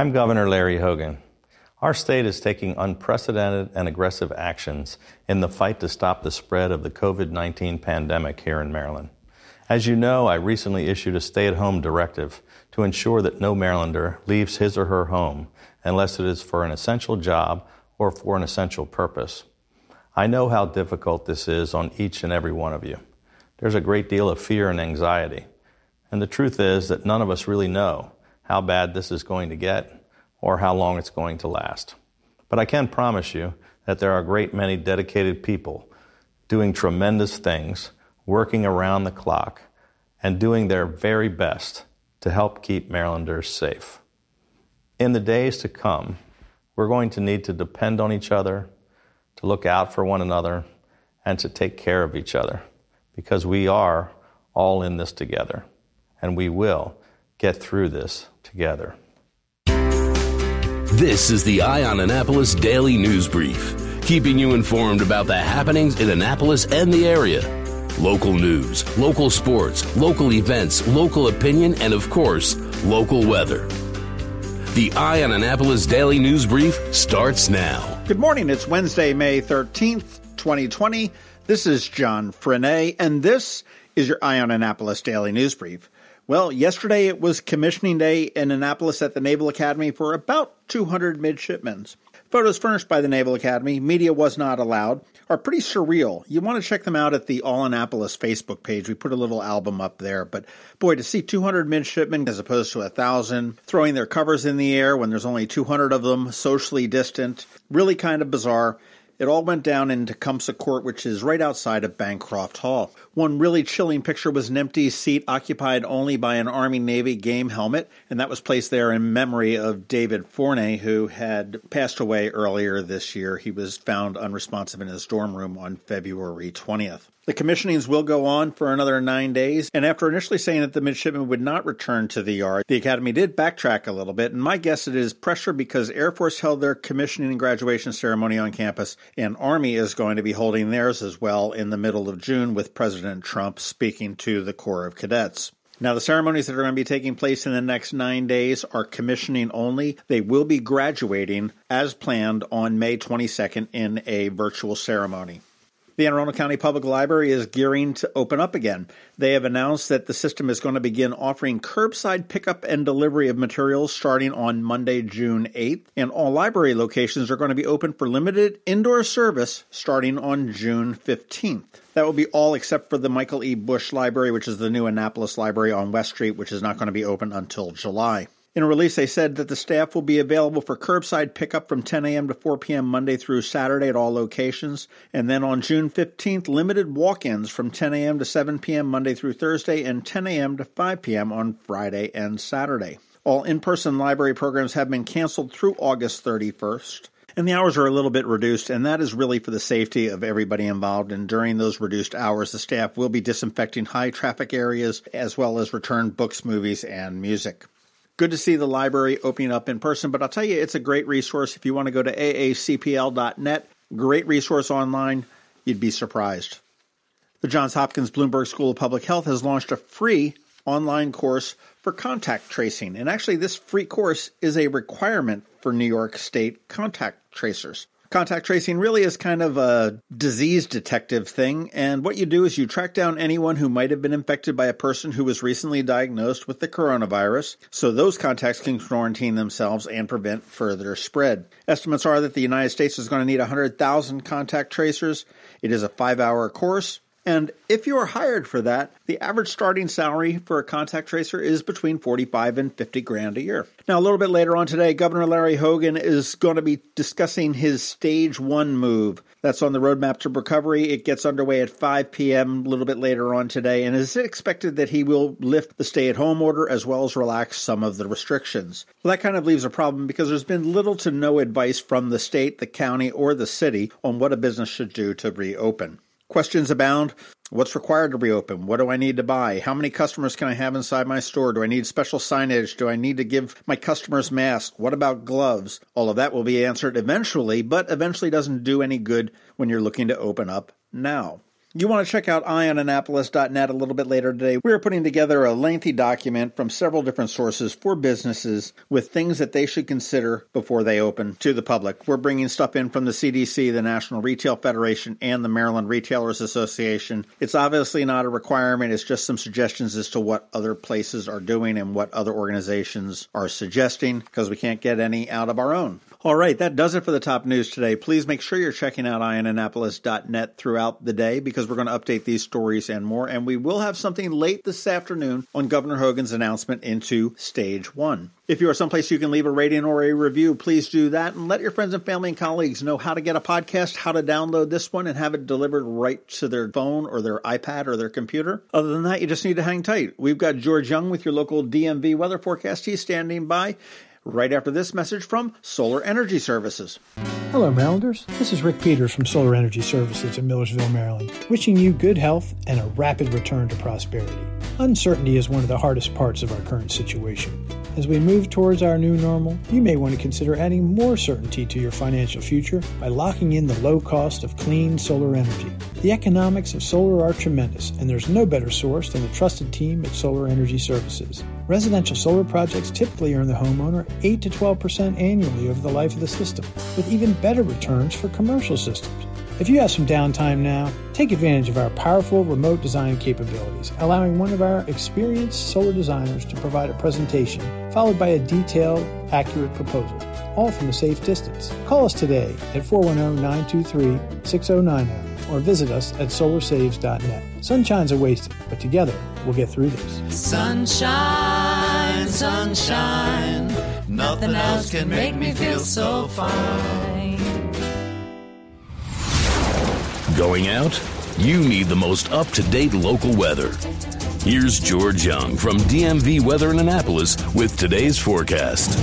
I'm Governor Larry Hogan. Our state is taking unprecedented and aggressive actions in the fight to stop the spread of the COVID 19 pandemic here in Maryland. As you know, I recently issued a stay at home directive to ensure that no Marylander leaves his or her home unless it is for an essential job or for an essential purpose. I know how difficult this is on each and every one of you. There's a great deal of fear and anxiety. And the truth is that none of us really know how bad this is going to get or how long it's going to last. But I can promise you that there are a great many dedicated people doing tremendous things, working around the clock, and doing their very best to help keep Marylanders safe. In the days to come, we're going to need to depend on each other, to look out for one another, and to take care of each other because we are all in this together and we will get through this together. This is the Eye on Annapolis Daily News Brief, keeping you informed about the happenings in Annapolis and the area. Local news, local sports, local events, local opinion, and of course, local weather. The Eye on Annapolis Daily News Brief starts now. Good morning. It's Wednesday, May 13th, 2020. This is John Frenaye, and this is your Eye on Annapolis Daily News Brief. Well, yesterday it was commissioning day in Annapolis at the Naval Academy for about 200 midshipmen. Photos furnished by the Naval Academy, media was not allowed, are pretty surreal. You want to check them out at the All Annapolis Facebook page. We put a little album up there. But boy, to see 200 midshipmen as opposed to a 1,000 throwing their covers in the air when there's only 200 of them, socially distant, really kind of bizarre. It all went down in Tecumseh Court, which is right outside of Bancroft Hall. One really chilling picture was an empty seat occupied only by an Army Navy game helmet, and that was placed there in memory of David Forney, who had passed away earlier this year. He was found unresponsive in his dorm room on February 20th. The commissionings will go on for another nine days, and after initially saying that the midshipmen would not return to the yard, the Academy did backtrack a little bit, and my guess it is pressure because Air Force held their commissioning and graduation ceremony on campus, and Army is going to be holding theirs as well in the middle of June with President Trump speaking to the Corps of Cadets. Now, the ceremonies that are going to be taking place in the next nine days are commissioning only. They will be graduating as planned on May 22nd in a virtual ceremony. The Anne Arundel County Public Library is gearing to open up again. They have announced that the system is going to begin offering curbside pickup and delivery of materials starting on Monday, June 8th, and all library locations are going to be open for limited indoor service starting on June 15th. That will be all except for the Michael E. Busch Library, which is the new Annapolis Library on West Street, which is not going to be open until July. In a release, they said that the staff will be available for curbside pickup from 10 a.m. to 4 p.m. Monday through Saturday at all locations. And then on June 15th, limited walk ins from 10 a.m. to 7 p.m. Monday through Thursday and 10 a.m. to 5 p.m. on Friday and Saturday. All in person library programs have been canceled through August 31st. And the hours are a little bit reduced, and that is really for the safety of everybody involved. And during those reduced hours, the staff will be disinfecting high traffic areas as well as return books, movies, and music. Good to see the library opening up in person, but I'll tell you, it's a great resource if you want to go to aacpl.net. Great resource online. You'd be surprised. The Johns Hopkins Bloomberg School of Public Health has launched a free online course for contact tracing. And actually, this free course is a requirement for New York State contact tracers. Contact tracing really is kind of a disease detective thing, and what you do is you track down anyone who might have been infected by a person who was recently diagnosed with the coronavirus, so those contacts can quarantine themselves and prevent further spread. Estimates are that the United States is going to need 100,000 contact tracers. It is a five hour course. And if you are hired for that, the average starting salary for a contact tracer is between 45 and 50 grand a year. Now, a little bit later on today, Governor Larry Hogan is going to be discussing his stage one move. That's on the roadmap to recovery. It gets underway at 5 p.m. a little bit later on today, and is expected that he will lift the stay at home order as well as relax some of the restrictions. Well, that kind of leaves a problem because there's been little to no advice from the state, the county, or the city on what a business should do to reopen. Questions abound. What's required to reopen? What do I need to buy? How many customers can I have inside my store? Do I need special signage? Do I need to give my customers masks? What about gloves? All of that will be answered eventually, but eventually doesn't do any good when you're looking to open up now. You want to check out eyeonannapolis.net a little bit later today. We are putting together a lengthy document from several different sources for businesses with things that they should consider before they open to the public. We're bringing stuff in from the CDC, the National Retail Federation, and the Maryland Retailers Association. It's obviously not a requirement, it's just some suggestions as to what other places are doing and what other organizations are suggesting because we can't get any out of our own. All right, that does it for the top news today. Please make sure you're checking out eyeonannapolis.net throughout the day because we're going to update these stories and more. And we will have something late this afternoon on Governor Hogan's announcement into stage one. If you are someplace you can leave a rating or a review, please do that and let your friends and family and colleagues know how to get a podcast, how to download this one, and have it delivered right to their phone or their iPad or their computer. Other than that, you just need to hang tight. We've got George Young with your local DMV weather forecast. He's standing by right after this message from Solar Energy Services. Hello, Marylanders. This is Rick Peters from Solar Energy Services in Millersville, Maryland, wishing you good health and a rapid return to prosperity. Uncertainty is one of the hardest parts of our current situation. As we move towards our new normal, you may want to consider adding more certainty to your financial future by locking in the low cost of clean solar energy. The economics of solar are tremendous, and there's no better source than the trusted team at Solar Energy Services. Residential solar projects typically earn the homeowner 8 to 12% annually over the life of the system, with even better returns for commercial systems. If you have some downtime now, take advantage of our powerful remote design capabilities, allowing one of our experienced solar designers to provide a presentation, followed by a detailed, accurate proposal, all from a safe distance. Call us today at 410 923 6090 or visit us at solarsaves.net. Sunshine's a wasted, but together we'll get through this. Sunshine, sunshine, nothing else can make me feel so fine. Going out? You need the most up to date local weather. Here's George Young from DMV Weather in Annapolis with today's forecast.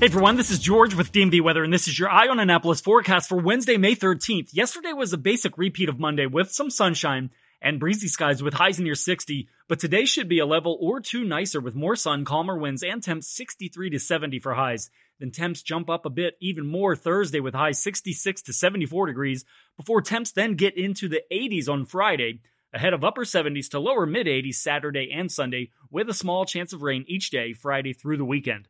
Hey everyone, this is George with DMV Weather, and this is your Eye on Annapolis forecast for Wednesday, May 13th. Yesterday was a basic repeat of Monday with some sunshine and breezy skies with highs near 60, but today should be a level or two nicer with more sun, calmer winds, and temps 63 to 70 for highs. Then temps jump up a bit even more Thursday with highs 66 to 74 degrees, before temps then get into the 80s on Friday, ahead of upper 70s to lower mid 80s Saturday and Sunday, with a small chance of rain each day Friday through the weekend.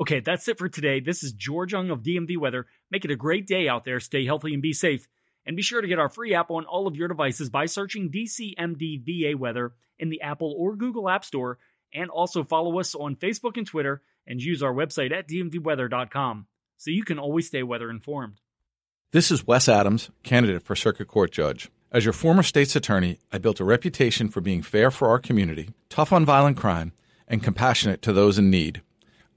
Okay, that's it for today. This is George Young of DMV Weather. Make it a great day out there. Stay healthy and be safe. And be sure to get our free app on all of your devices by searching DCMDVA Weather in the Apple or Google App Store. And also follow us on Facebook and Twitter and use our website at dmvweather.com so you can always stay weather informed. This is Wes Adams, candidate for Circuit Court Judge. As your former state's attorney, I built a reputation for being fair for our community, tough on violent crime, and compassionate to those in need.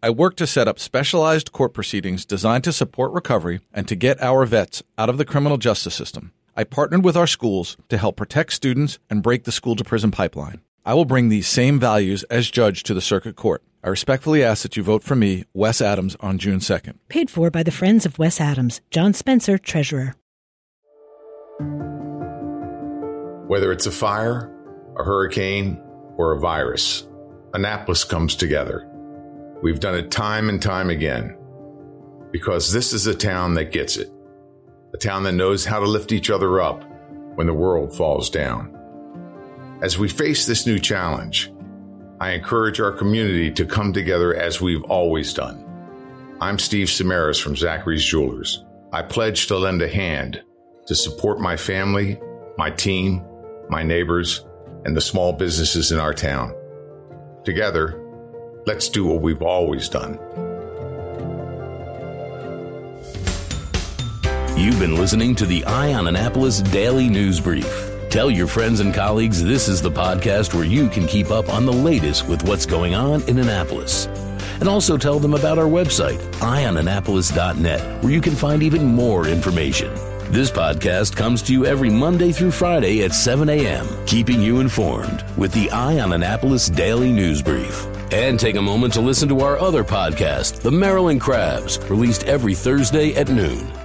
I work to set up specialized court proceedings designed to support recovery and to get our vets out of the criminal justice system. I partnered with our schools to help protect students and break the school to prison pipeline. I will bring these same values as judge to the circuit court. I respectfully ask that you vote for me, Wes Adams, on June 2nd. Paid for by the Friends of Wes Adams. John Spencer, Treasurer. Whether it's a fire, a hurricane, or a virus, Annapolis comes together. We've done it time and time again because this is a town that gets it, a town that knows how to lift each other up when the world falls down. As we face this new challenge, I encourage our community to come together as we've always done. I'm Steve Samaras from Zachary's Jewelers. I pledge to lend a hand to support my family, my team, my neighbors, and the small businesses in our town. Together, Let's do what we've always done. You've been listening to the Eye on Annapolis Daily News Brief. Tell your friends and colleagues this is the podcast where you can keep up on the latest with what's going on in Annapolis. And also tell them about our website, eyeonannapolis.net, where you can find even more information. This podcast comes to you every Monday through Friday at 7 a.m., keeping you informed with the Eye on Annapolis Daily News Brief. And take a moment to listen to our other podcast, The Maryland Crabs, released every Thursday at noon.